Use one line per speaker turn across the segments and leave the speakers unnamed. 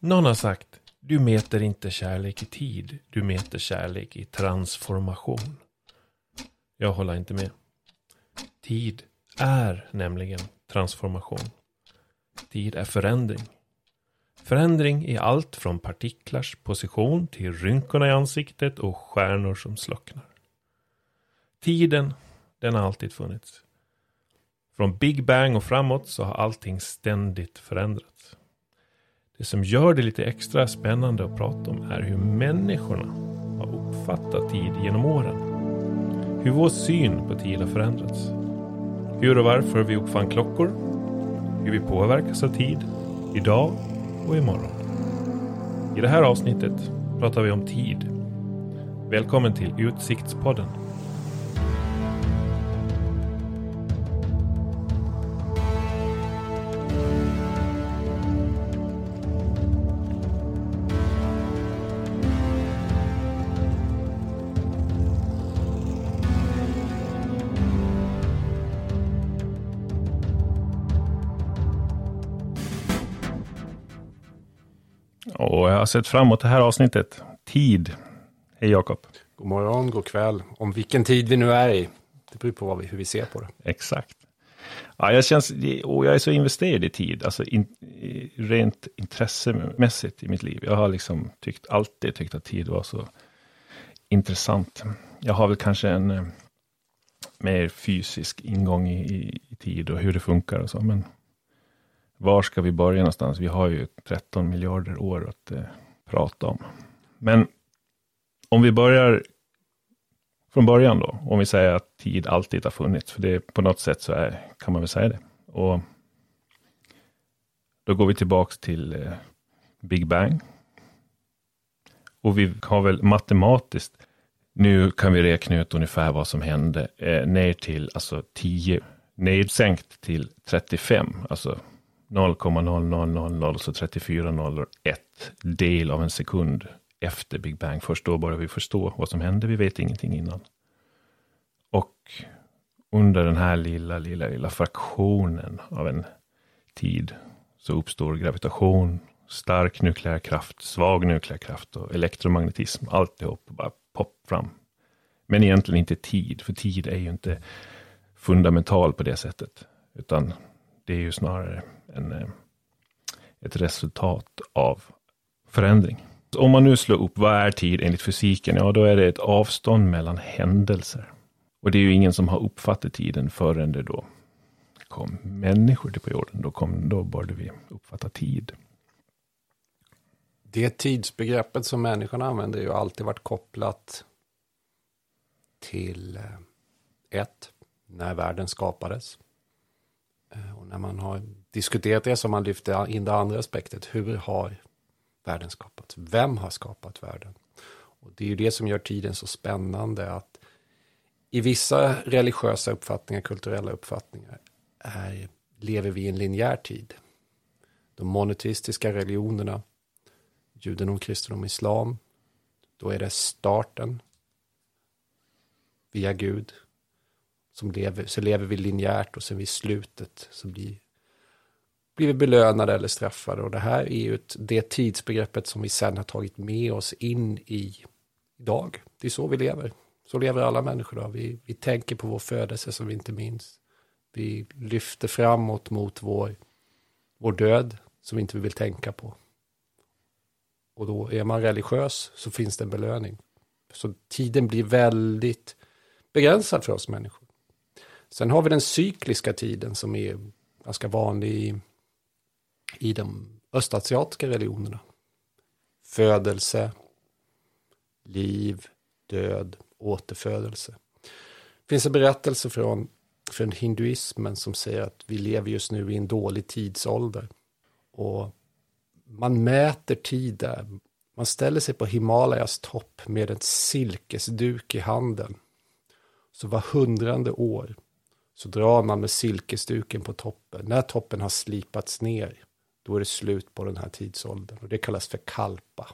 Någon har sagt, du mäter inte kärlek i tid, du mäter kärlek i transformation. Jag håller inte med. Tid är nämligen transformation. Tid är förändring. Förändring i allt från partiklars position till rynkorna i ansiktet och stjärnor som slocknar. Tiden, den har alltid funnits. Från Big Bang och framåt så har allting ständigt förändrats. Det som gör det lite extra spännande att prata om är hur människorna har uppfattat tid genom åren. Hur vår syn på tid har förändrats. Hur och varför vi uppfann klockor. Hur vi påverkas av tid. Idag och imorgon. I det här avsnittet pratar vi om tid. Välkommen till Utsiktspodden. Och jag har sett fram emot det här avsnittet. Tid. Hej Jakob.
God morgon, god kväll. Om vilken tid vi nu är i. Det beror på vad vi, hur vi ser på det.
Exakt. Ja, jag, känns, och jag är så investerad i tid, alltså in, rent intressemässigt i mitt liv. Jag har liksom tyckt, alltid tyckt att tid var så intressant. Jag har väl kanske en eh, mer fysisk ingång i, i, i tid och hur det funkar och så, men var ska vi börja någonstans? Vi har ju 13 miljarder år att eh, prata om. Men om vi börjar från början då, om vi säger att tid alltid har funnits, för det på något sätt så är, kan man väl säga det. Och då går vi tillbaks till eh, Big Bang. Och vi har väl matematiskt, nu kan vi räkna ut ungefär vad som hände, eh, ner till alltså 10, nedsänkt till 35, alltså 0,0000 så 34 nollor, ett del av en sekund efter Big Bang. Först då börjar vi förstå vad som hände. Vi vet ingenting innan. Och under den här lilla, lilla, lilla fraktionen av en tid så uppstår gravitation, stark nukleär kraft, svag nukleär kraft och elektromagnetism. Alltihop bara pop fram. Men egentligen inte tid, för tid är ju inte fundamental på det sättet. Utan det är ju snarare en, eh, ett resultat av förändring. Om man nu slår upp vad är tid enligt fysiken, ja då är det ett avstånd mellan händelser. Och det är ju ingen som har uppfattat tiden förrän det då kom människor till på jorden. Då, kom, då började vi uppfatta tid.
Det tidsbegreppet som människan använder ju alltid varit kopplat till eh, ett, när världen skapades. Eh, och när man har diskuterat det så har man lyft in det andra aspektet. Hur har världen skapats? Vem har skapat världen? Och det är ju det som gör tiden så spännande. att I vissa religiösa uppfattningar, kulturella uppfattningar, är, lever vi i en linjär tid. De monoteistiska religionerna, judendom, kristendom, islam, då är det starten via Gud. Som lever, så lever vi linjärt och sen vid slutet så blir vi belönade eller straffade. Och det här är ju ett, det tidsbegreppet som vi sen har tagit med oss in i idag. Det är så vi lever. Så lever alla människor. Då. Vi, vi tänker på vår födelse som vi inte minns. Vi lyfter framåt mot vår, vår död som vi inte vill tänka på. Och då är man religiös så finns det en belöning. Så tiden blir väldigt begränsad för oss människor. Sen har vi den cykliska tiden som är ganska vanlig i i de östasiatiska religionerna. Födelse, liv, död, återfödelse. Det finns en berättelse från, från hinduismen som säger att vi lever just nu i en dålig tidsålder. Och man mäter tid där. Man ställer sig på Himalayas topp med en silkesduk i handen. Så var hundrande år så drar man med silkesduken på toppen. När toppen har slipats ner då är det slut på den här tidsåldern. Och det kallas för kalpa.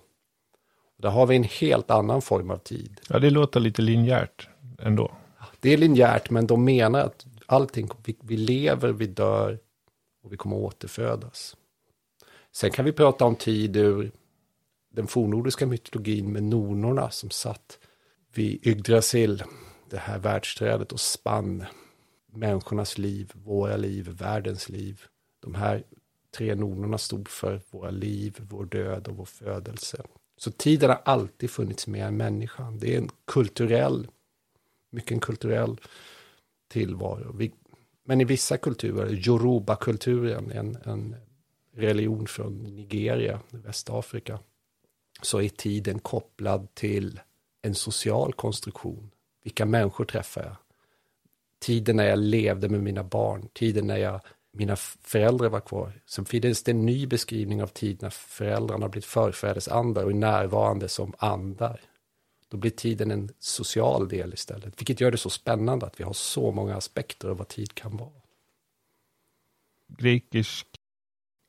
Och där har vi en helt annan form av tid.
Ja, det låter lite linjärt ändå.
Det är linjärt, men de menar att allting, vi, vi lever, vi dör och vi kommer återfödas. Sen kan vi prata om tid ur den fornordiska mytologin med nornorna som satt vid Yggdrasil, det här världsträdet och spann människornas liv, våra liv, världens liv. De här tre nornorna stod för våra liv, vår död och vår födelse. Så tiden har alltid funnits med människan. Det är en kulturell, mycket en kulturell tillvaro. Men i vissa kulturer, Yoruba-kulturen, en, en religion från Nigeria, Västafrika, så är tiden kopplad till en social konstruktion. Vilka människor träffar jag? Tiden när jag levde med mina barn, tiden när jag, mina föräldrar var kvar. Sen finns det en ny beskrivning av tid när föräldrarna har blivit förfädersandar och är närvarande som andar. Då blir tiden en social del istället, vilket gör det så spännande att vi har så många aspekter av vad tid kan vara.
Grekisk,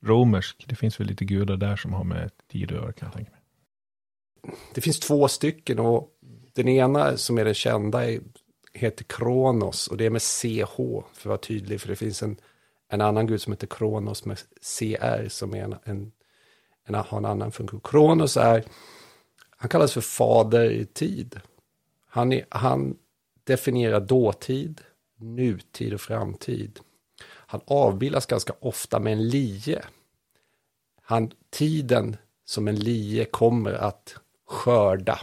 romersk, det finns väl lite gudar där som har med tid att göra kan jag tänka mig.
Det finns två stycken och den ena som är den kända heter Kronos och det är med CH för att vara tydlig för det finns en, en annan gud som heter Kronos med CR som är en, en, en, har en annan funktion. Kronos är han kallas för fader i tid. Han, är, han definierar dåtid, nutid och framtid. Han avbildas ganska ofta med en lie. Han, tiden som en lie kommer att skörda.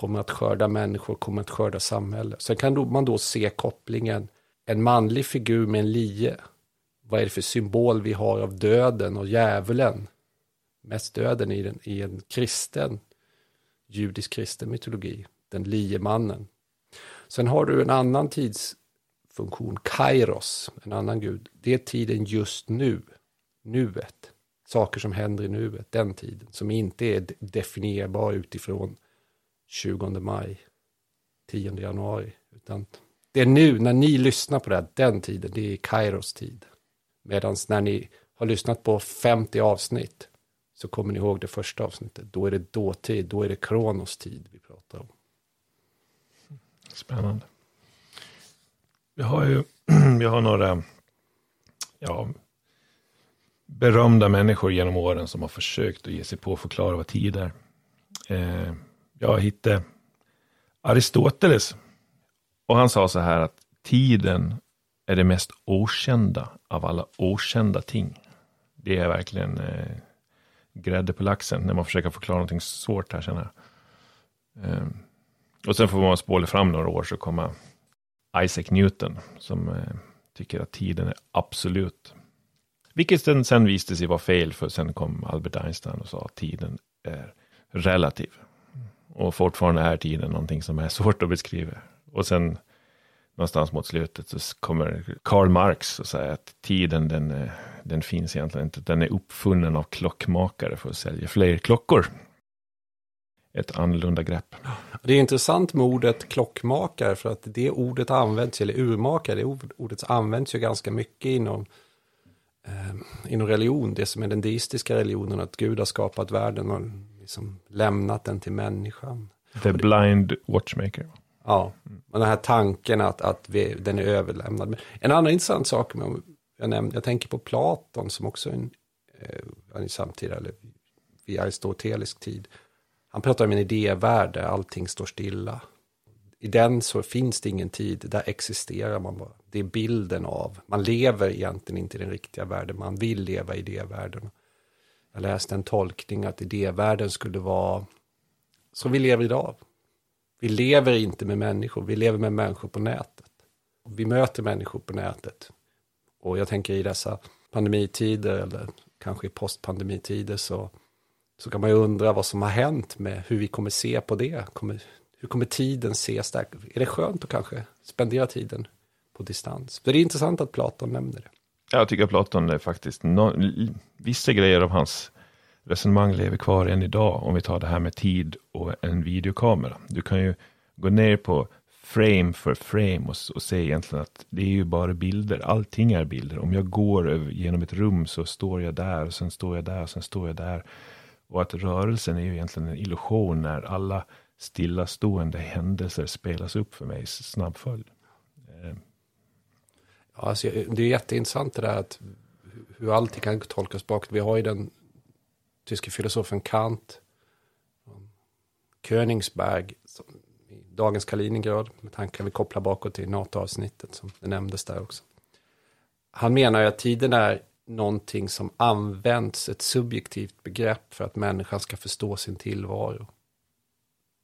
Kommer att skörda människor, kommer att skörda samhälle. Sen kan man då se kopplingen, en manlig figur med en lie. Vad är det för symbol vi har av döden och djävulen? mest döden i, den, i en kristen, judisk kristen mytologi, den liemannen. Sen har du en annan tidsfunktion, kairos, en annan gud. Det är tiden just nu, nuet. Saker som händer i nuet, den tiden, som inte är definierbar utifrån 20 maj, 10 januari. Utan det är nu, när ni lyssnar på det här, den tiden, det är Kairos tid. Medan när ni har lyssnat på 50 avsnitt, så kommer ni ihåg det första avsnittet. Då är det dåtid, då är det Kronos tid vi pratar om.
Spännande. Vi har ju vi har några ja, berömda människor genom åren som har försökt att ge sig på att förklara vad tid är. Eh, jag hittade Aristoteles och han sa så här att tiden är det mest okända av alla okända ting. Det är verkligen eh, grädde på laxen när man försöker förklara någonting svårt här känner jag. Eh, och sen får man spåla fram några år så kommer Isaac Newton som eh, tycker att tiden är absolut. Vilket sen, sen visade sig vara fel för sen kom Albert Einstein och sa att tiden är relativ. Och fortfarande är tiden någonting som är svårt att beskriva. Och sen någonstans mot slutet så kommer Karl Marx och säger att tiden den, eh, den finns egentligen inte. Den är uppfunnen av klockmakare för att sälja fler klockor. Ett annorlunda grepp.
Det är intressant med ordet klockmakare för att det ordet används, eller urmakare, det ordet används ju ganska mycket inom, eh, inom religion. Det som är den deistiska religionen, att Gud har skapat världen och liksom lämnat den till människan.
The blind watchmaker.
Ja, och den här tanken att, att vi, den är överlämnad. En annan intressant sak, jag, nämnde, jag tänker på Platon som också är en, eh, samtida, eller vid aristotelisk tid. Han pratar om en idévärld där allting står stilla. I den så finns det ingen tid, där existerar man bara. Det är bilden av, man lever egentligen inte i den riktiga världen, man vill leva i idévärlden. Jag läste en tolkning att idévärlden skulle vara som vi lever idag. Vi lever inte med människor, vi lever med människor på nätet. Vi möter människor på nätet. Och jag tänker i dessa pandemitider eller kanske i postpandemitider så, så kan man ju undra vad som har hänt med hur vi kommer se på det. Kommer, hur kommer tiden ses där? Är det skönt att kanske spendera tiden på distans? För det är intressant att Platon nämner det.
Jag tycker att Platon är faktiskt, no, vissa grejer av hans resonemang lever kvar än idag. Om vi tar det här med tid och en videokamera. Du kan ju gå ner på frame för frame och, och se egentligen att det är ju bara bilder. Allting är bilder. Om jag går över, genom ett rum så står jag där och sen står jag där och sen står jag där. Och att rörelsen är ju egentligen en illusion när alla stillastående händelser spelas upp för mig i snabb följd.
Eh, Alltså, det är jätteintressant det där att hur allting kan tolkas bakåt. Vi har ju den tyske filosofen Kant, Königsberg, som, i dagens Kaliningrad, med tanke vi kopplar bakåt till NATO-avsnittet som det nämndes där också. Han menar ju att tiden är någonting som används, ett subjektivt begrepp för att människan ska förstå sin tillvaro.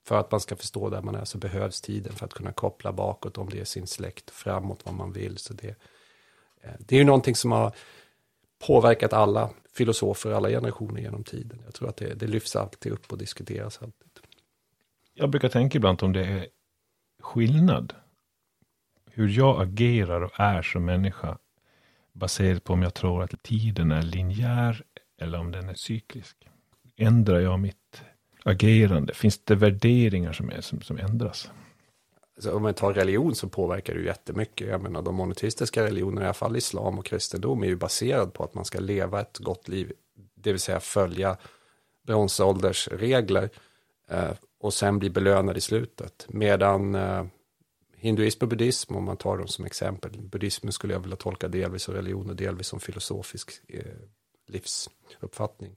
För att man ska förstå där man är så behövs tiden för att kunna koppla bakåt om det är sin släkt, framåt vad man vill. Så det, eh, det är ju någonting som har påverkat alla filosofer, alla generationer genom tiden. Jag tror att det, det lyfts alltid upp och diskuteras alltid.
Jag brukar tänka ibland om det är skillnad. Hur jag agerar och är som människa baserat på om jag tror att tiden är linjär eller om den är cyklisk. Ändrar jag mitt agerande? Finns det värderingar som, är, som, som ändras?
Alltså, om man tar religion så påverkar det ju jättemycket. Jag menar de monoteistiska religionerna, i alla fall islam och kristendom, är ju baserad på att man ska leva ett gott liv. Det vill säga följa bronsålders regler eh, och sen bli belönad i slutet. Medan eh, hinduism och buddhism, om man tar dem som exempel, buddhismen skulle jag vilja tolka delvis som religion och delvis som filosofisk eh, livsuppfattning.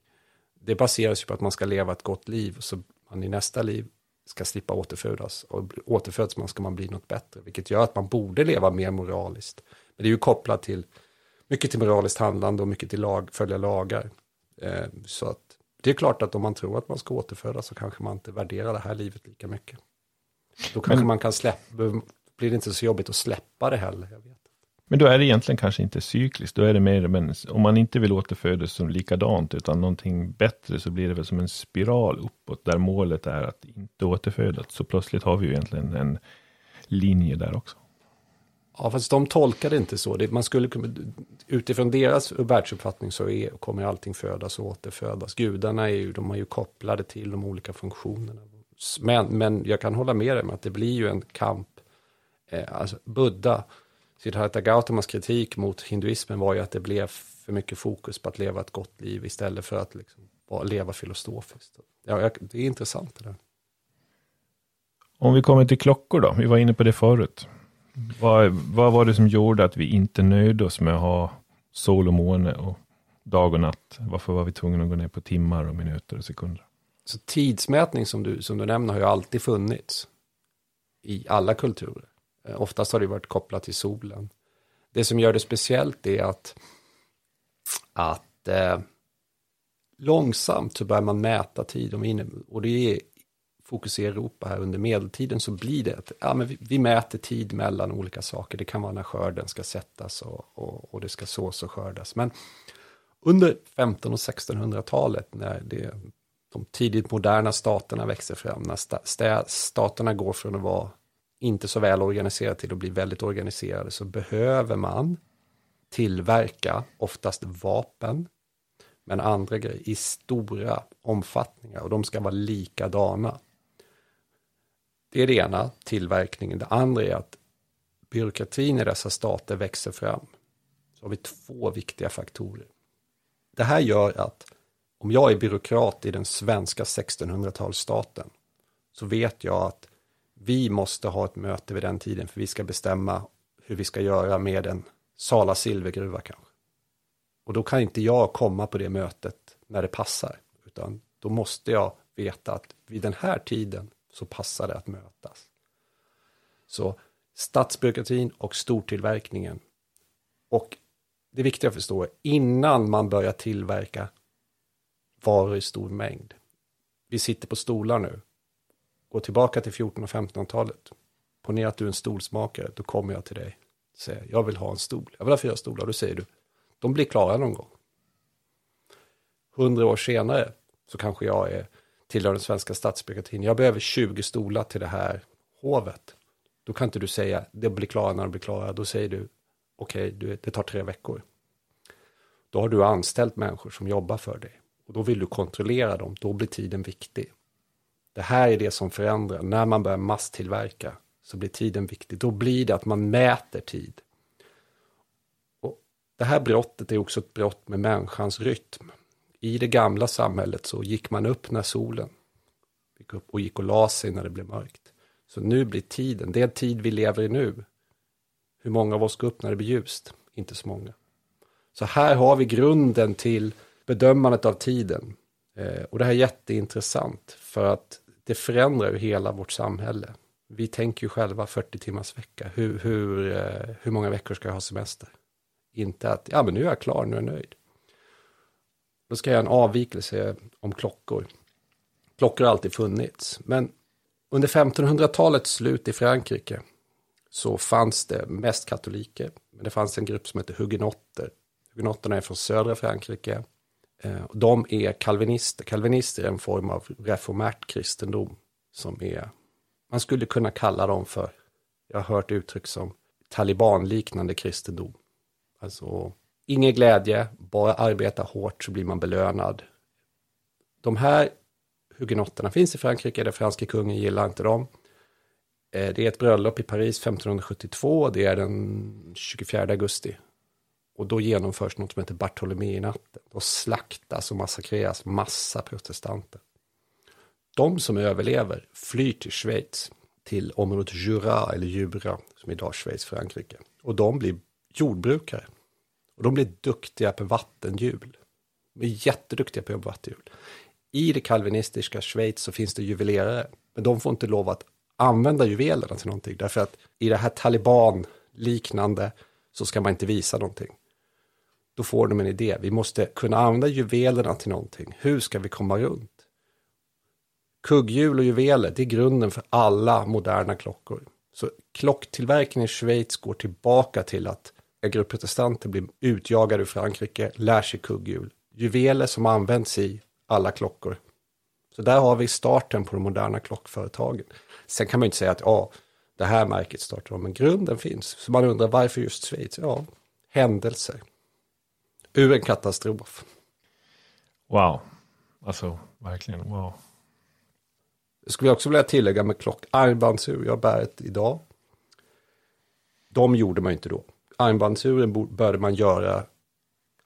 Det baseras ju på att man ska leva ett gott liv, så man i nästa liv ska slippa återfödas. Och återföds man ska man bli något bättre, vilket gör att man borde leva mer moraliskt. Men det är ju kopplat till mycket till moraliskt handlande och mycket till lag, följa lagar. Eh, så att det är klart att om man tror att man ska återfödas så kanske man inte värderar det här livet lika mycket. Då kanske Men, man kan släppa, blir det inte så jobbigt att släppa det heller. Jag vet.
Men då är det egentligen kanske inte cykliskt, då är det mer, men om man inte vill återfödas som likadant, utan någonting bättre, så blir det väl som en spiral uppåt, där målet är att inte återfödas. Så plötsligt har vi ju egentligen en linje där också.
Ja, fast de tolkar det inte så. Det, man skulle, utifrån deras världsuppfattning så är, kommer allting födas och återfödas. Gudarna är ju, de är ju kopplade till de olika funktionerna. Men, men jag kan hålla med dig om att det blir ju en kamp. Eh, alltså Buddha, Siddhartha Gautamas kritik mot hinduismen var ju att det blev för mycket fokus på att leva ett gott liv istället för att liksom leva filosofiskt. Ja, det är intressant det där.
Om vi kommer till klockor då, vi var inne på det förut. Vad, vad var det som gjorde att vi inte nöjde oss med att ha sol och måne och dag och natt? Varför var vi tvungna att gå ner på timmar och minuter och sekunder?
Så tidsmätning som du, som du nämner har ju alltid funnits i alla kulturer. Eh, oftast har det varit kopplat till solen. Det som gör det speciellt är att, att eh, långsamt så börjar man mäta tid. Och det är fokus i Europa här under medeltiden så blir det att ja, men vi, vi, mäter tid mellan olika saker. Det kan vara när skörden ska sättas och, och, och det ska sås och skördas. Men under 1500 och 1600-talet när det, de tidigt moderna staterna växer fram, när sta, staterna går från att vara inte så väl organiserade till att bli väldigt organiserade, så behöver man tillverka oftast vapen, men andra grejer i stora omfattningar och de ska vara likadana. Det är det ena, tillverkningen. Det andra är att byråkratin i dessa stater växer fram. Så har vi två viktiga faktorer. Det här gör att om jag är byråkrat i den svenska 1600-talsstaten så vet jag att vi måste ha ett möte vid den tiden för vi ska bestämma hur vi ska göra med en Sala silvergruva kanske. Och då kan inte jag komma på det mötet när det passar, utan då måste jag veta att vid den här tiden så passar det att mötas. Så statsbyråkratin och stortillverkningen. Och det viktiga att förstå är innan man börjar tillverka varor i stor mängd. Vi sitter på stolar nu. Gå tillbaka till 14 och 15-talet. Ponera att du är en stolsmakare, då kommer jag till dig. och Säger, jag vill ha en stol, jag vill ha fyra stolar. Då säger du, de blir klara någon gång. Hundra år senare så kanske jag är tillhör den svenska statsbyråkratin. Jag behöver 20 stolar till det här hovet. Då kan inte du säga, det blir klara när det blir klara. Då säger du, okej, okay, det tar tre veckor. Då har du anställt människor som jobbar för dig. Och då vill du kontrollera dem, då blir tiden viktig. Det här är det som förändrar. När man börjar masstillverka så blir tiden viktig. Då blir det att man mäter tid. Och det här brottet är också ett brott med människans rytm i det gamla samhället så gick man upp när solen gick upp och gick och la sig när det blev mörkt. Så nu blir tiden, det är tid vi lever i nu. Hur många av oss går upp när det blir ljust? Inte så många. Så här har vi grunden till bedömandet av tiden. Eh, och det här är jätteintressant för att det förändrar ju hela vårt samhälle. Vi tänker ju själva 40 timmars vecka. Hur, hur, eh, hur många veckor ska jag ha semester? Inte att, ja men nu är jag klar, nu är jag nöjd. Då ska jag göra en avvikelse om klockor. Klockor har alltid funnits, men under 1500-talets slut i Frankrike så fanns det mest katoliker, men det fanns en grupp som hette hugenotter. Hugenotterna är från södra Frankrike. Eh, de är kalvinister. Kalvinister är en form av reformärt kristendom som är, man skulle kunna kalla dem för, jag har hört uttryck som talibanliknande kristendom. Alltså, ingen glädje, bara arbeta hårt så blir man belönad. De här hugenotterna finns i Frankrike, den franske kungen gillar inte dem. Eh, det är ett bröllop i Paris 1572, det är den 24 augusti. Och då genomförs något som heter Bartolomé-natten. Då slaktas och massakreras massa protestanter. De som överlever flyr till Schweiz, till området Jura eller Jura, som idag är Schweiz, Frankrike. Och de blir jordbrukare. Och de blir duktiga på vattenhjul. De är jätteduktiga på vattenhjul. I det kalvinistiska Schweiz så finns det juvelerare, men de får inte lov att använda juvelerna till någonting, därför att i det här taliban-liknande så ska man inte visa någonting. Då får de en idé, vi måste kunna använda juvelerna till någonting. Hur ska vi komma runt? Kugghjul och juveler, det är grunden för alla moderna klockor. Så klocktillverkningen i Schweiz går tillbaka till att en grupp protestanter blir utjagade ur Frankrike, lär sig kugghjul. Juveler som används i alla klockor. Så där har vi starten på de moderna klockföretagen. Sen kan man ju inte säga att ja, det här märket startar men grunden finns. Så man undrar varför just Schweiz? Ja, händelser. Ur en katastrof.
Wow, alltså verkligen wow.
Jag skulle också vilja tillägga med klock, armbandsur, jag bär ett idag. De gjorde man inte då. Armbandsuren började man göra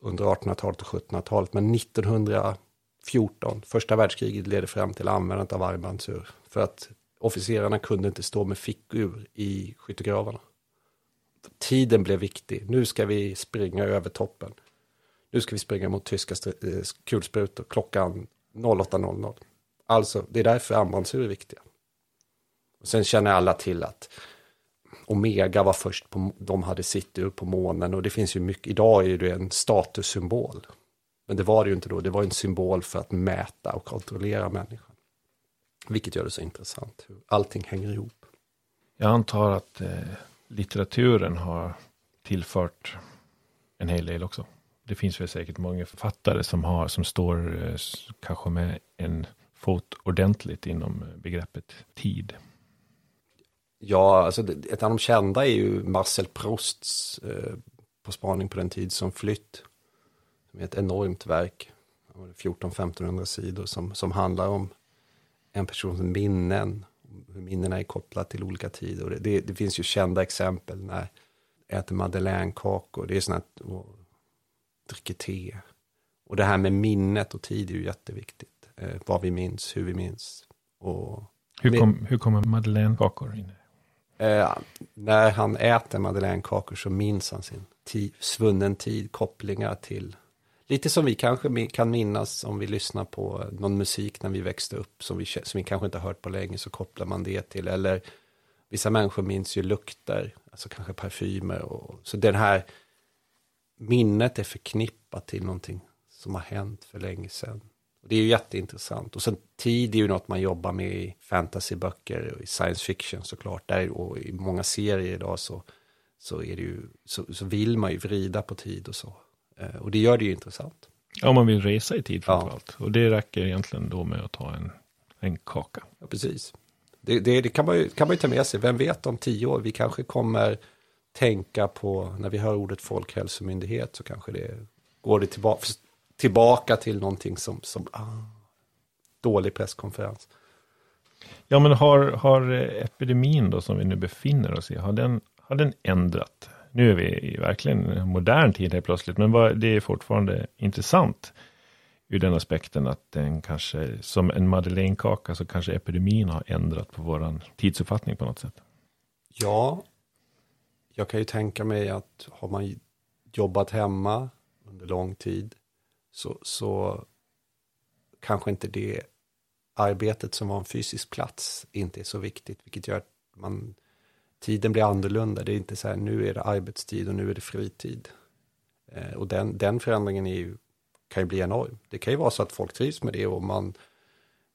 under 1800-talet och 1700-talet, men 1900 14, första världskriget ledde fram till användandet av armbandsur. För att officerarna kunde inte stå med fickur i skyttegravarna. Tiden blev viktig. Nu ska vi springa över toppen. Nu ska vi springa mot tyska eh, kulsprutor klockan 08.00. Alltså, det är därför armbandsur är viktiga. Och sen känner alla till att Omega var först på, de hade sitt ur på månen och det finns ju mycket, idag är det en statussymbol. Men det var det ju inte då, det var en symbol för att mäta och kontrollera människan. Vilket gör det så intressant, hur allting hänger ihop.
Jag antar att eh, litteraturen har tillfört en hel del också. Det finns väl säkert många författare som, har, som står eh, kanske med en fot ordentligt inom eh, begreppet tid.
Ja, alltså ett av de kända är ju Marcel Prousts eh, På spaning på den tid som flytt ett enormt verk, 14-1500 sidor, som, som handlar om en persons minnen, hur minnena är kopplade till olika tider. Det, det, det, finns ju kända exempel när äter madeleinekakor, det är sådana här, dricker te. Och det här med minnet och tid är ju jätteviktigt. Eh, vad vi minns, hur vi minns. Och
hur, kom, hur kommer madeleinekakor in?
Eh, när han äter madeleinekakor så minns han sin tid, svunnen tid, kopplingar till Lite som vi kanske kan minnas om vi lyssnar på någon musik när vi växte upp som vi, som vi kanske inte har hört på länge så kopplar man det till. Eller vissa människor minns ju lukter, alltså kanske parfymer. Och, så den här minnet är förknippat till någonting som har hänt för länge sedan. Och det är ju jätteintressant. Och sen tid är ju något man jobbar med i fantasyböcker och i science fiction såklart. Där, och i många serier idag så, så, är det ju, så, så vill man ju vrida på tid och så. Eh, och det gör det ju intressant.
Ja, man vill resa i tid framförallt. Ja. Och det räcker egentligen då med att ta en, en kaka.
Ja, precis. Det, det, det, kan, man ju, kan man ju ta med sig. Vem vet om tio år, vi kanske kommer tänka på, när vi hör ordet folkhälsomyndighet, så kanske det går det tillbaka, tillbaka till någonting som, som ah, dålig presskonferens.
Ja, men har, har epidemin då, som vi nu befinner oss i, har den, har den ändrat nu är vi i verkligen modern tid helt plötsligt, men det är fortfarande intressant ur den aspekten att den kanske, som en madeleinekaka, så kanske epidemin har ändrat på våran tidsuppfattning på något sätt.
Ja, jag kan ju tänka mig att har man jobbat hemma under lång tid så, så kanske inte det arbetet som var en fysisk plats inte är så viktigt, vilket gör att man, tiden blir annorlunda. Det är inte så här, nu är det arbetstid och nu är det fritid. Eh, och den, den förändringen är ju, kan ju bli enorm. Det kan ju vara så att folk trivs med det och man,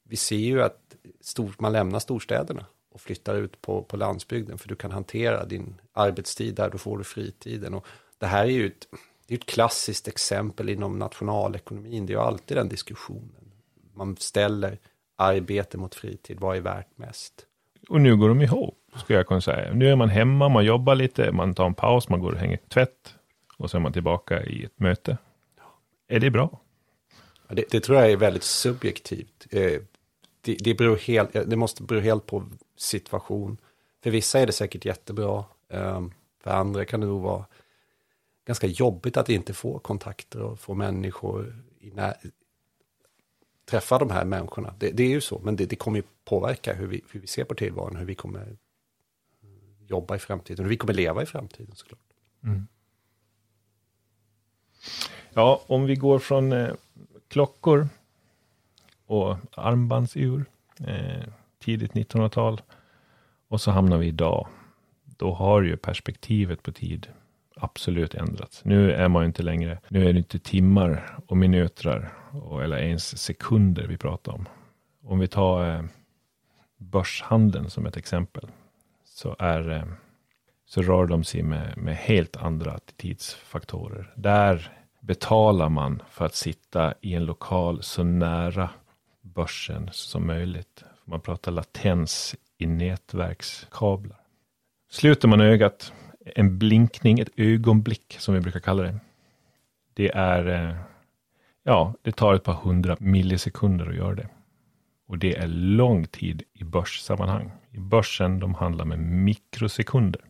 vi ser ju att stor, man lämnar storstäderna och flyttar ut på, på landsbygden för du kan hantera din arbetstid där, då får du fritiden. Och det här är ju ett, det är ett klassiskt exempel inom nationalekonomin, det är ju alltid den diskussionen. Man ställer arbete mot fritid, vad är värt mest?
Och nu går de ihop, skulle jag kunna säga. Nu är man hemma, man jobbar lite, man tar en paus, man går och hänger tvätt och så är man tillbaka i ett möte. Är det bra?
Det, det tror jag är väldigt subjektivt. Eh, det, det, beror helt, det måste bero helt på situation. För vissa är det säkert jättebra. Ehm, för andra kan det nog vara ganska jobbigt att inte få kontakter och få människor i när, träffa de här människorna. Det, det är ju så, men det, det, kommer ju påverka hur vi, hur vi ser på tillvaron, hur vi kommer jobba i framtiden, hur vi kommer leva i framtiden såklart. Mm.
Ja, om vi går från eh, klockor och armbandsur, eh, tidigt 1900-tal, och så hamnar vi idag. Då har ju perspektivet på tid absolut ändrats. Nu är man ju inte längre, nu är det inte timmar och minuter och, eller ens sekunder vi pratar om. Om vi tar eh, börshandeln som ett exempel, så, är, eh, så rör de sig med, med helt andra tidsfaktorer. Där betalar man för att sitta i en lokal så nära börsen som möjligt. Man pratar latens i nätverkskablar. Sluter man ögat, en blinkning, ett ögonblick som vi brukar kalla det. Det är, eh, ja, det tar ett par hundra millisekunder att göra det. Och det är lång tid i börssammanhang. I börsen, de handlar med mikrosekunder.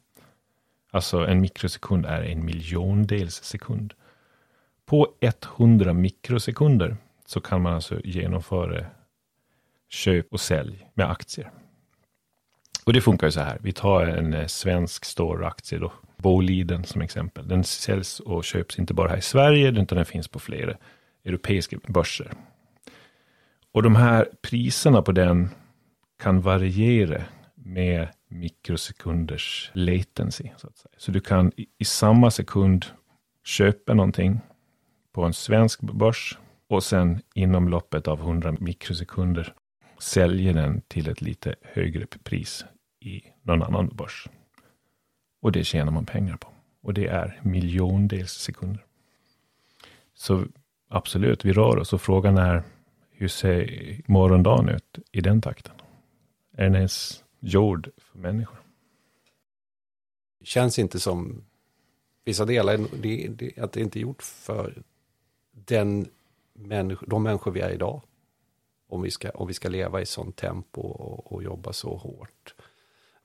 Alltså en mikrosekund är en miljondels sekund. På 100 mikrosekunder så kan man alltså genomföra köp och sälj med aktier. Och det funkar ju så här. Vi tar en eh, svensk stor aktie då. Boliden som exempel. Den säljs och köps inte bara här i Sverige, utan den finns på flera europeiska börser. Och de här priserna på den kan variera med mikrosekunders latency. Så, att säga. så du kan i, i samma sekund köpa någonting på en svensk börs och sen inom loppet av 100 mikrosekunder säljer den till ett lite högre pris i någon annan börs. Och det tjänar man pengar på. Och det är miljondels sekunder. Så absolut, vi rör oss och frågan är hur ser morgondagen ut i den takten? Är den ens gjord för människor?
Det Känns inte som vissa delar, det, det, att det inte är gjort för den människa, de människor vi är idag. Om vi ska, om vi ska leva i sånt tempo och, och jobba så hårt.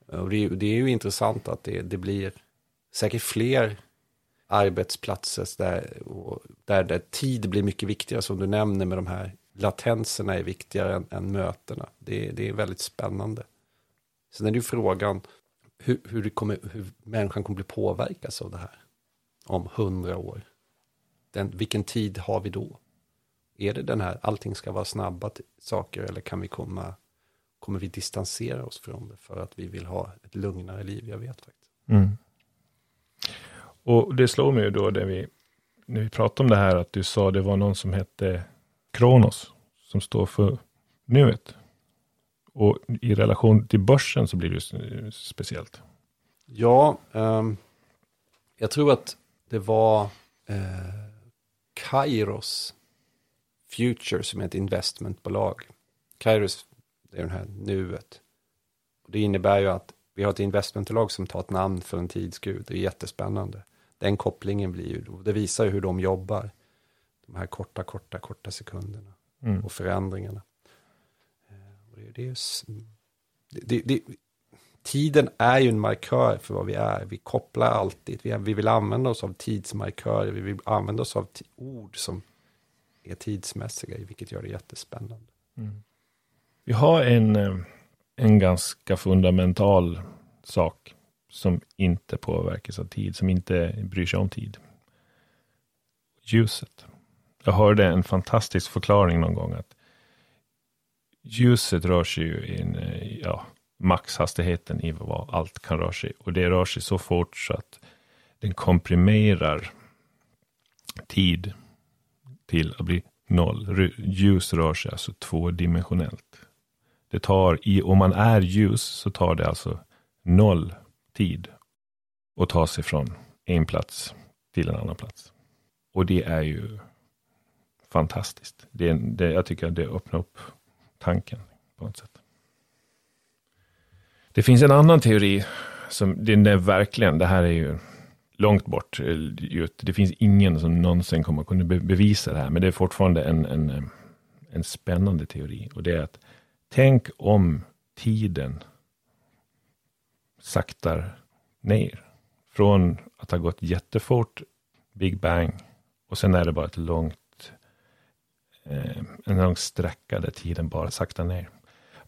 Och det, det, är ju intressant att det, det blir säkert fler arbetsplatser där, där, där tid blir mycket viktigare, som du nämner med de här latenserna är viktigare än, än mötena. Det, det, är väldigt spännande. Sen är det ju frågan hur, hur, det kommer, hur människan kommer bli påverkas av det här om hundra år. Den, vilken tid har vi då? Är det den här, allting ska vara snabba saker eller kan vi komma kommer vi distansera oss från det för att vi vill ha ett lugnare liv. Jag vet faktiskt. Mm.
Och det slår mig ju då när vi, när vi pratade om det här att du sa det var någon som hette Kronos som står för nuet. Och i relation till börsen så blir det speciellt.
Ja, um, jag tror att det var uh, Kairos Future som är ett investmentbolag. Kairos det är den här nuet. Det innebär ju att vi har ett investmentbolag som tar ett namn för en tidsgud. Det är jättespännande. Den kopplingen blir ju, det visar ju hur de jobbar. De här korta, korta, korta sekunderna. Mm. Och förändringarna. Eh, och det, det är det, det, tiden är ju en markör för vad vi är. Vi kopplar alltid, vi, vi vill använda oss av tidsmarkörer, vi vill använda oss av ord som är tidsmässiga, vilket gör det jättespännande. Mm.
Vi har en, eh, en ganska fundamental sak som inte påverkas av tid, som inte bryr sig om tid. ljuset. Jag hörde en fantastisk förklaring någon gång att ljuset rör sig ju i en, eh, ja, maxhastigheten i vad allt kan röra sig. Och det rör sig så fort så att den komprimerar tid till att bli noll. Ljus rör sig alltså tvådimensionellt. Det tar, i, om man är ljus så tar det alltså noll tid att ta sig från en plats till en annan plats. Och det är ju fantastiskt. Det, det, jag tycker att det öppnar upp tanken på något sätt. Det finns en annan teori som, det är verkligen, det här är ju långt bort. Eh, det finns ingen som någonsin kommer kunna bevisa det här, men det är fortfarande en, en, eh, en spännande teori. Och det är att tänk om tiden saktar ner. Från att ha gått jättefort, Big Bang, och sen är det bara ett långt, eh, en lång sträcka där tiden bara saktar ner.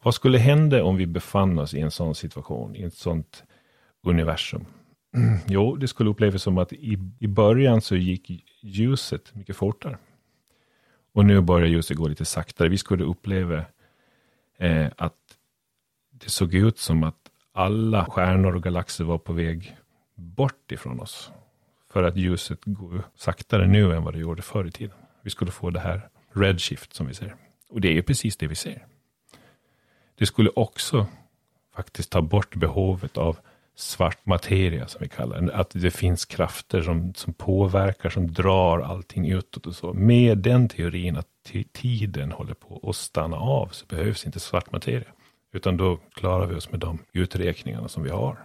Vad skulle hända om vi befann oss i en sån situation, i ett sånt universum? Mm. Jo, det skulle upplevas som att i, i början så gick ljuset mycket fortare. Och nu börjar ljuset gå lite saktare. Vi skulle uppleva eh, att det såg ut som att alla stjärnor och galaxer var på väg bort ifrån oss. För att ljuset går saktare nu än vad det gjorde förr i tiden. Vi skulle få det här redshift som vi ser. Och det är ju precis det vi ser. Det skulle också faktiskt ta bort behovet av svart materia, som vi kallar det. Att det finns krafter som, som påverkar, som drar allting utåt och så. Med den teorin att tiden håller på att stanna av, så behövs inte svart materia. Utan då klarar vi oss med de uträkningarna som vi har.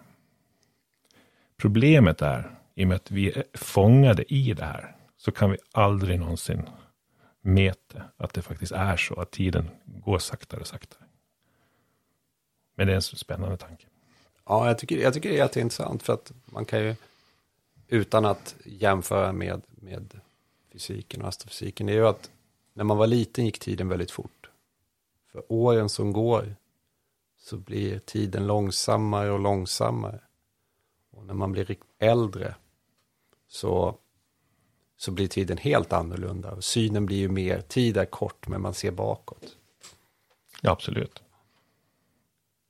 Problemet är, i och med att vi är fångade i det här, så kan vi aldrig någonsin mäta att det faktiskt är så, att tiden går saktare och saktare. Men det är en spännande tanke.
Ja, jag tycker, jag tycker det är jätteintressant för att man kan ju, utan att jämföra med, med fysiken och astrofysiken, det är ju att när man var liten gick tiden väldigt fort. För åren som går så blir tiden långsammare och långsammare. Och när man blir äldre så, så blir tiden helt annorlunda. Och synen blir ju mer, tid är kort men man ser bakåt.
Ja, absolut.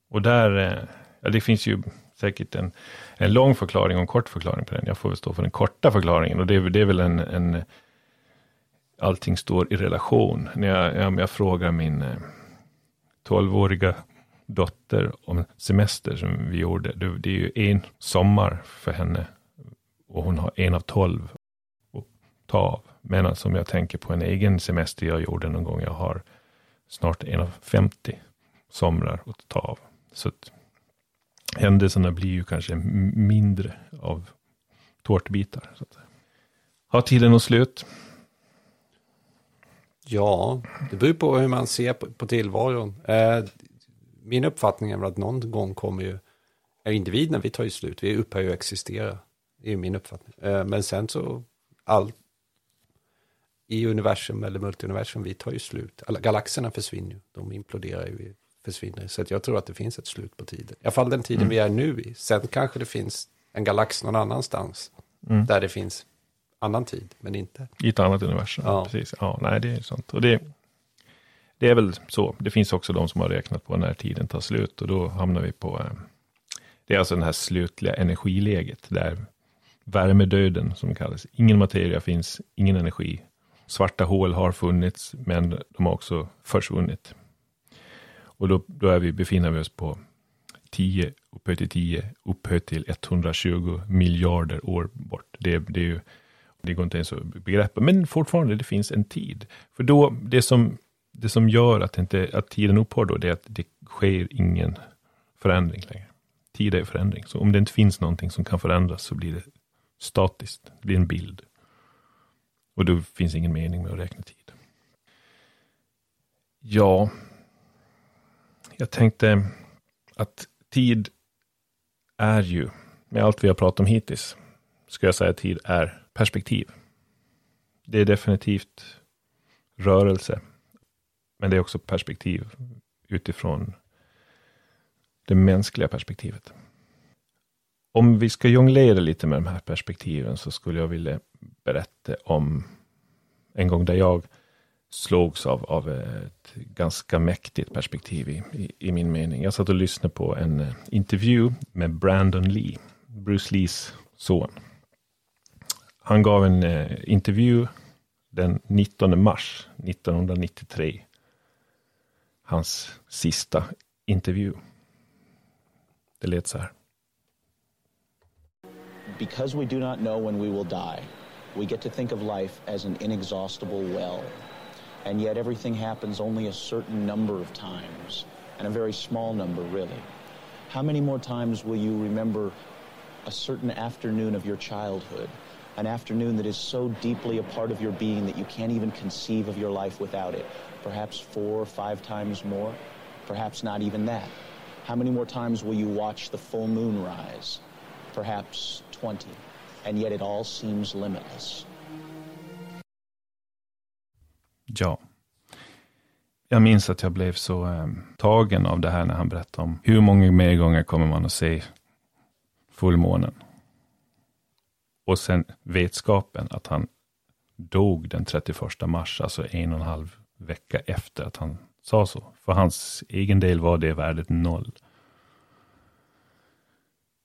Och där, eh, ja, det finns ju säkert en, en lång förklaring och en kort förklaring på den. Jag får väl stå för den korta förklaringen och det, är, det är väl en, en allting står i relation. När jag, jag, jag frågar min eh, tolvåriga dotter om semester som vi gjorde. Det, det, är ju en sommar för henne och hon har en av tolv att ta av. Medan som alltså, jag tänker på en egen semester jag gjorde någon gång. Jag har snart en av femtio somrar att ta av. Så att händelserna blir ju kanske mindre av tårtbitar. Så att. Har tiden något slut?
Ja, det beror på hur man ser på, på tillvaron. Eh, min uppfattning är väl att någon gång kommer ju, eh, är individerna, vi tar ju slut, vi upphör ju att existera. Det är min uppfattning. Eh, men sen så, allt i universum eller multiuniversum, vi tar ju slut. Alla galaxerna försvinner ju, de imploderar ju, försvinner. Så jag tror att det finns ett slut på tiden. I alla fall den tiden mm. vi är nu i. Sen kanske det finns en galax någon annanstans, mm. där det finns annan tid, men inte.
I ett annat universum, ja. precis. Ja, nej, det är sånt. Och det, det är väl så. Det finns också de som har räknat på när tiden tar slut och då hamnar vi på, eh, det är alltså det här slutliga energiläget, där värmedöden som kallas. Ingen materia finns, ingen energi. Svarta hål har funnits, men de har också försvunnit. Och då, då är vi, befinner vi oss på 10 upphöjt till 10, upphöjt till 120 miljarder år bort. Det, det, är ju, det går inte ens att begreppa, men fortfarande det finns en tid. För då, det som, det som gör att, inte, att tiden upphör då, det är att det sker ingen förändring längre. Tid är förändring, så om det inte finns någonting som kan förändras så blir det statiskt, det blir en bild. Och då finns ingen mening med att räkna tid. Ja, jag tänkte att tid är ju, med allt vi har pratat om hittills, ska jag säga att tid är perspektiv. Det är definitivt rörelse, men det är också perspektiv utifrån det mänskliga perspektivet. Om vi ska jonglera lite med de här perspektiven så skulle jag vilja berätta om en gång där jag slogs av, av ett ganska mäktigt perspektiv i, i, i, min mening. Jag satt och lyssnade på en eh, intervju med Brandon Lee, Bruce Lees son. Han gav en eh, intervju den 19 mars 1993. Hans sista intervju. Det lät så här.
Because we do not know when we will die, we get to think of life as an inexhaustible well. And yet everything happens only a certain number of times, and a very small number, really. How many more times will you remember a certain afternoon of your childhood? An afternoon that is so deeply a part of your being that you can't even conceive of your life without it. Perhaps four or five times more, perhaps not even that. How many more times will you watch the full moon rise? Perhaps 20. And yet it all seems limitless.
Ja. Jag minns att jag blev så eh, tagen av det här när han berättade om hur många mer gånger kommer man att se fullmånen. Och sen vetskapen att han dog den 31 mars, alltså en och en halv vecka efter att han sa så. För hans egen del var det värdet noll.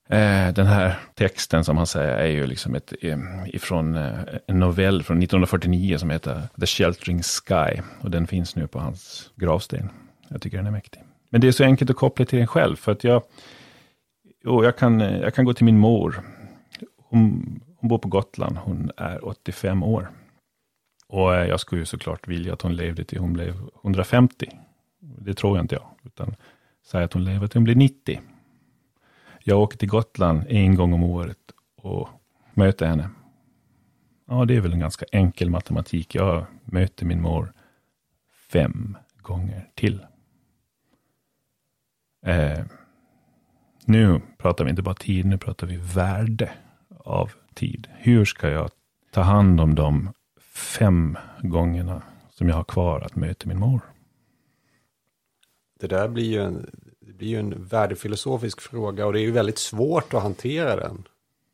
Eh, den här texten som han säger är ju liksom ett, eh, ifrån eh, en novell från 1949 som heter The Sheltering Sky. Och den finns nu på hans gravsten. Jag tycker den är mäktig. Men det är så enkelt att koppla till den själv. För att jag, oh, jag, kan, jag kan gå till min mor. Hon, hon bor på Gotland. Hon är 85 år. Och jag skulle ju såklart vilja att hon levde till hon blev 150. Det tror jag inte jag. Utan säga att hon lever till hon blir 90. Jag åker till Gotland en gång om året och möter henne. Ja, det är väl en ganska enkel matematik. Jag möter min mor fem gånger till. Eh, nu pratar vi inte bara tid, nu pratar vi värde av tid. Hur ska jag ta hand om de fem gångerna som jag har kvar att möta min mor?
Det där blir ju en, det blir ju en värdefilosofisk fråga och det är ju väldigt svårt att hantera den.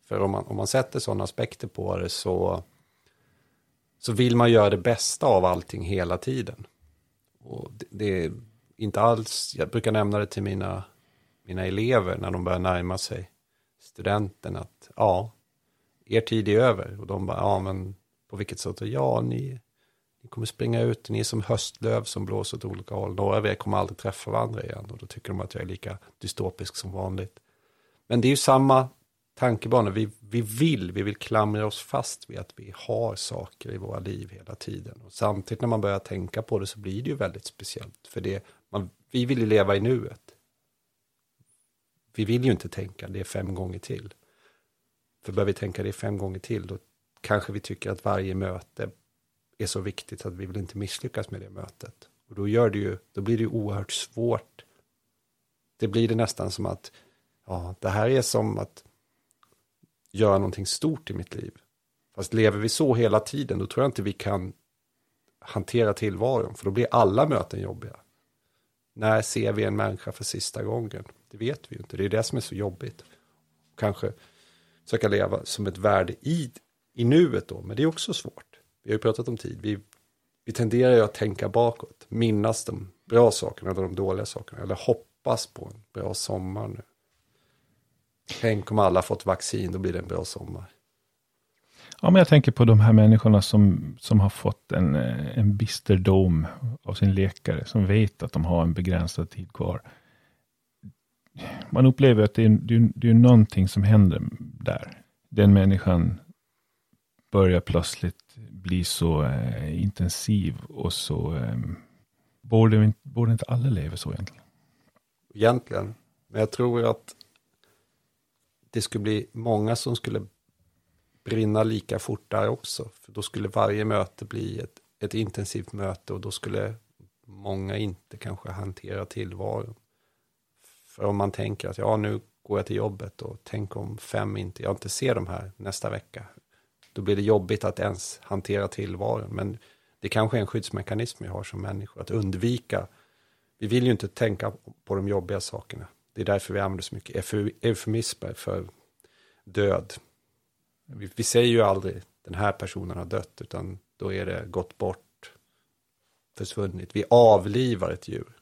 För om man, om man sätter sådana aspekter på det så, så vill man göra det bästa av allting hela tiden. Och det, det är inte alls, jag brukar nämna det till mina, mina elever när de börjar närma sig studenten att ja, er tid är över. Och de bara, ja men på vilket sätt? Ja, ni, ni kommer springa ut, ni är som höstlöv som blåser åt olika håll. Några av er kommer aldrig träffa varandra igen och då tycker de att jag är lika dystopisk som vanligt. Men det är ju samma tankebana, vi, vi vill, vi vill klamra oss fast vid att vi har saker i våra liv hela tiden. Och samtidigt när man börjar tänka på det så blir det ju väldigt speciellt. För det, man, vi vill ju leva i nuet. Vi vill ju inte tänka det fem gånger till. För börjar vi tänka det fem gånger till, då kanske vi tycker att varje möte är så viktigt att vi vill inte misslyckas med det mötet. Och då, gör det ju, då blir det ju oerhört svårt. Det blir det nästan som att, ja, det här är som att göra någonting stort i mitt liv. Fast lever vi så hela tiden, då tror jag inte vi kan hantera tillvaron, för då blir alla möten jobbiga. När ser vi en människa för sista gången? Det vet vi ju inte, det är det som är så jobbigt. Kanske försöka leva som ett värde i, i nuet då, men det är också svårt. Vi har ju pratat om tid, vi, vi tenderar ju att tänka bakåt, minnas de bra sakerna eller de dåliga sakerna, eller hoppas på en bra sommar nu. Tänk om alla fått vaccin, då blir det en bra sommar.
Ja, men jag tänker på de här människorna som, som har fått en, eh, en bister dom av sin läkare, som vet att de har en begränsad tid kvar. Man upplever att det är, det är, det är någonting som händer där. Den människan börjar plötsligt bli så eh, intensiv och så... Eh, borde, borde inte alla leva så egentligen?
Egentligen. Men jag tror att det skulle bli många som skulle brinna lika fort där också. För då skulle varje möte bli ett, ett intensivt möte och då skulle många inte kanske hantera tillvaron. För om man tänker att ja, nu går jag till jobbet och tänk om fem inte, jag inte ser de här nästa vecka. Då blir det jobbigt att ens hantera tillvaron. Men det kanske är en skyddsmekanism vi har som människor, att undvika. Vi vill ju inte tänka på de jobbiga sakerna. Det är därför vi använder så mycket eufemismer för död. Vi, vi säger ju aldrig den här personen har dött, utan då är det gått bort, försvunnit. Vi avlivar ett djur.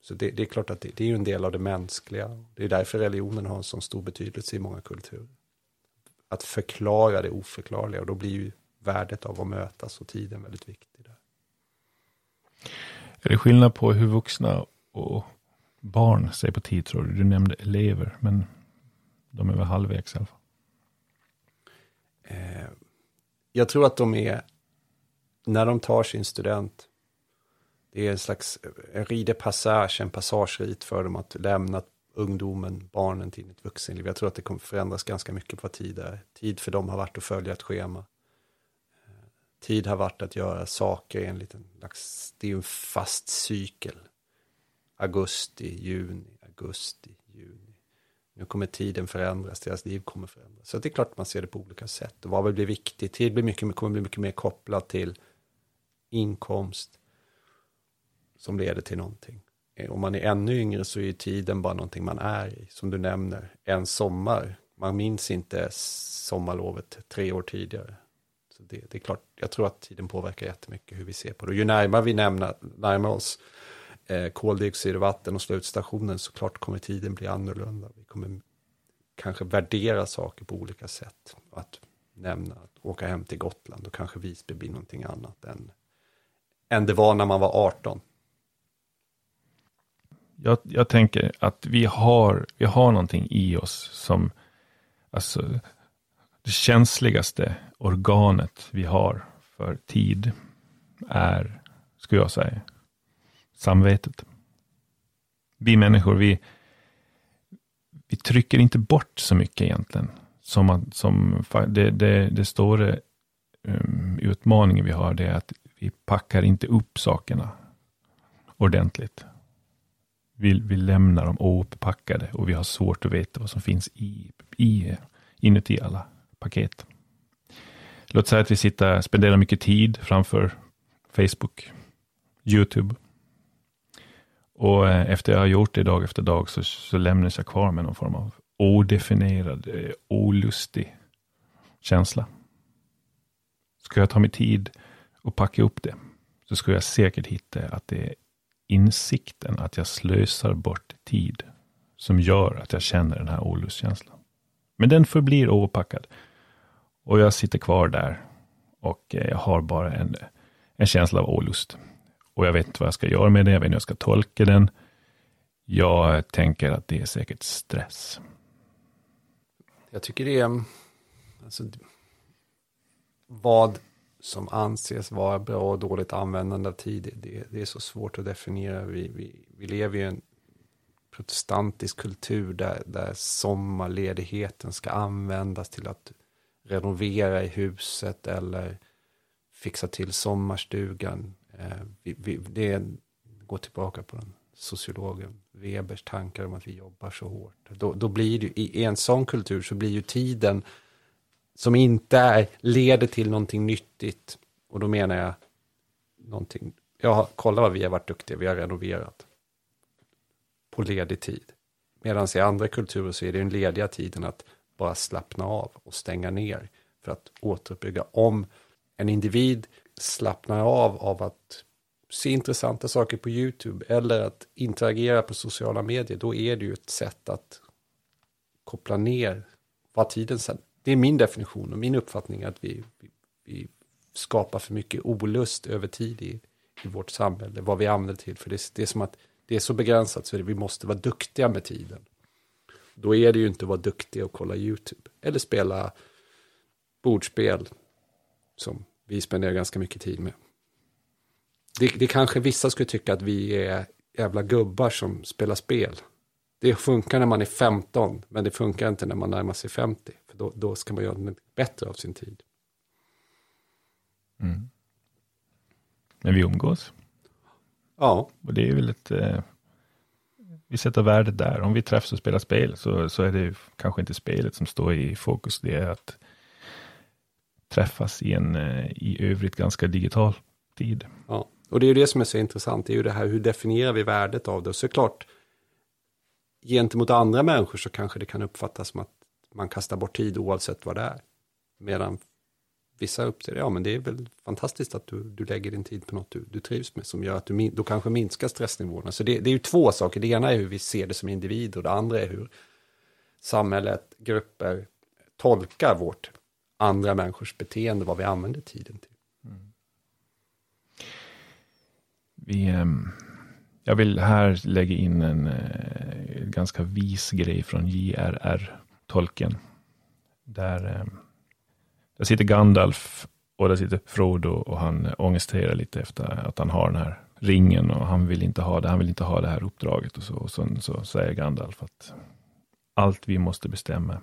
Så det, det är klart att det, det, är en del av det mänskliga. Det är därför religionen har en så stor betydelse i många kulturer. Att förklara det oförklarliga och då blir ju värdet av att mötas och tiden väldigt viktig. Där.
Är det skillnad på hur vuxna och barn ser på tid tror du? Du nämnde elever, men de är väl halvvägs i alla fall.
Eh, jag tror att de är, när de tar sin student, det är en slags en ride passage, en passagerit för dem att lämna ungdomen, barnen till ett vuxenliv. Jag tror att det kommer förändras ganska mycket på tid är. Tid för dem har varit att följa ett schema. Eh, tid har varit att göra saker enligt en slags, det är ju en fast cykel. Augusti, juni, augusti, juni. Nu kommer tiden förändras, deras liv kommer förändras. Så det är klart att man ser det på olika sätt. Och vad blir viktigt? Tid blir mycket, kommer bli mycket mer kopplat till inkomst som leder till någonting. Eh, om man är ännu yngre så är tiden bara någonting man är i. Som du nämner, en sommar. Man minns inte sommarlovet tre år tidigare. Så det, det, är klart, jag tror att tiden påverkar jättemycket hur vi ser på det. Och ju närmare vi nämna, närmar oss eh, koldioxid, vatten och slutstationen så klart kommer tiden bli annorlunda. Vi kommer kanske värdera saker på olika sätt. Att nämna att åka hem till Gotland och kanske Visby blir någonting annat än, än det var när man var 18.
Jag, jag tänker att vi har, vi har någonting i oss som, alltså, det känsligaste organet vi har för tid är, skulle jag säga, samvetet. Vi människor, vi, vi trycker inte bort så mycket egentligen. Som, som det, det, det stora um, utmaningen vi har, det är att vi packar inte upp sakerna ordentligt. Vi, vi lämnar dem ouppackade och vi har svårt att veta vad som finns i, i, inuti alla paket. Låt säga att vi sitter, spenderar mycket tid framför Facebook, YouTube. Och eh, efter jag har gjort det dag efter dag så, så lämnas jag kvar med någon form av odefinierad, eh, olustig känsla. Ska jag ta mig tid och packa upp det, så ska jag säkert hitta att det insikten att jag slösar bort tid som gör att jag känner den här olustkänslan. Men den förblir opackad. Och jag sitter kvar där och eh, jag har bara en, en känsla av olust. Och jag vet inte vad jag ska göra med den. jag vet inte hur jag ska tolka den. Jag tänker att det är säkert stress.
Jag tycker det är, alltså, vad som anses vara bra och dåligt användande av tid, det, det är så svårt att definiera. Vi, vi, vi lever i en protestantisk kultur där, där sommarledigheten ska användas till att renovera i huset eller fixa till sommarstugan. Eh, vi, vi, det går tillbaka på den sociologen Webers tankar om att vi jobbar så hårt. Då, då blir det, i en sån kultur så blir ju tiden som inte är, leder till någonting nyttigt. Och då menar jag någonting, ja, kolla vad vi har varit duktiga, vi har renoverat. På ledig tid. Medan i andra kulturer så är det den lediga tiden att bara slappna av och stänga ner för att återuppbygga. Om en individ slappnar av av att se intressanta saker på YouTube eller att interagera på sociala medier, då är det ju ett sätt att koppla ner vad tiden sedan... Det är min definition och min uppfattning att vi, vi, vi skapar för mycket olust över tid i, i vårt samhälle, vad vi använder till. För det, det är som att det är så begränsat så vi måste vara duktiga med tiden. Då är det ju inte att vara duktig och kolla YouTube. Eller spela bordspel som vi spenderar ganska mycket tid med. Det, det kanske vissa skulle tycka att vi är jävla gubbar som spelar spel. Det funkar när man är 15, men det funkar inte när man närmar sig 50. För då, då ska man göra något bättre av sin tid.
Mm. Men vi umgås.
Ja.
Och det är väl ett... Eh, vi sätter värdet där. Om vi träffas och spelar spel så, så är det kanske inte spelet som står i fokus. Det är att träffas i en eh, i övrigt ganska digital tid.
Ja, och det är ju det som är så intressant. Det är ju det här, hur definierar vi värdet av det? Och såklart, gentemot andra människor så kanske det kan uppfattas som att man kastar bort tid oavsett vad det är. Medan vissa uppser ja men det är väl fantastiskt att du, du lägger din tid på något du, du trivs med som gör att du min, då kanske minskar stressnivåerna. Så det, det är ju två saker. Det ena är hur vi ser det som individer och det andra är hur samhället, grupper tolkar vårt andra människors beteende, vad vi använder tiden till. Mm.
Vi, ehm, jag vill här lägga in en eh, ganska vis grej från J.R.R. Där, eh, där sitter Gandalf och där sitter Frodo och han ångesterar lite efter att han har den här ringen och han vill inte ha det, han vill inte ha det här uppdraget och så. Och sen så säger Gandalf att allt vi måste bestämma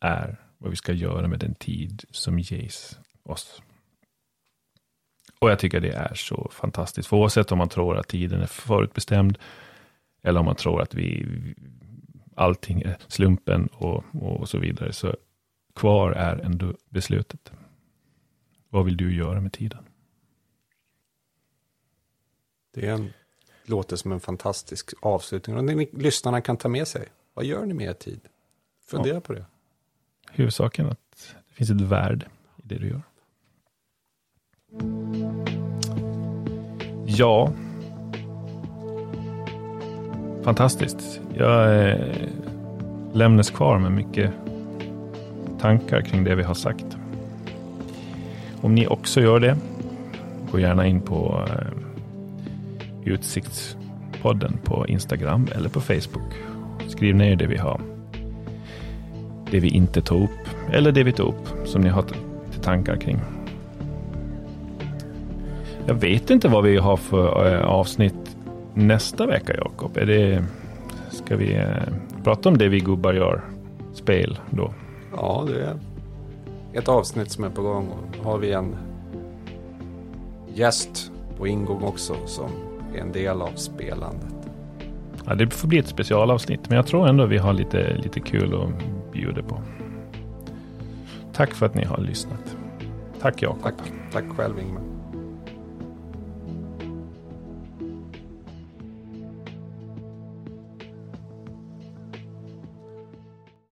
är vad vi ska göra med den tid som ges oss. Och jag tycker det är så fantastiskt. För oavsett om man tror att tiden är förutbestämd eller om man tror att vi, allting är slumpen och, och så vidare. Så kvar är ändå beslutet. Vad vill du göra med tiden?
Det är en, låter som en fantastisk avslutning. Och ni, lyssnarna kan ta med sig. Vad gör ni med er tid? Fundera ja. på det.
Huvudsaken att det finns ett värde i det du gör. Ja. Fantastiskt. Jag eh, lämnas kvar med mycket tankar kring det vi har sagt. Om ni också gör det, gå gärna in på eh, Utsiktspodden på Instagram eller på Facebook. Skriv ner det vi har det vi inte tog upp eller det vi tog upp som ni har till tankar kring. Jag vet inte vad vi har för äh, avsnitt nästa vecka, Jakob. Är det, ska vi äh, prata om det vi gubbar gör? Spel då?
Ja, det är ett avsnitt som är på gång. Och har vi en gäst på ingång också som är en del av spelandet.
Ja, det får bli ett specialavsnitt, men jag tror ändå vi har lite, lite kul att bjuda på. Tack för att ni har lyssnat. Tack Jakob.
Tack, tack själv Ingmar.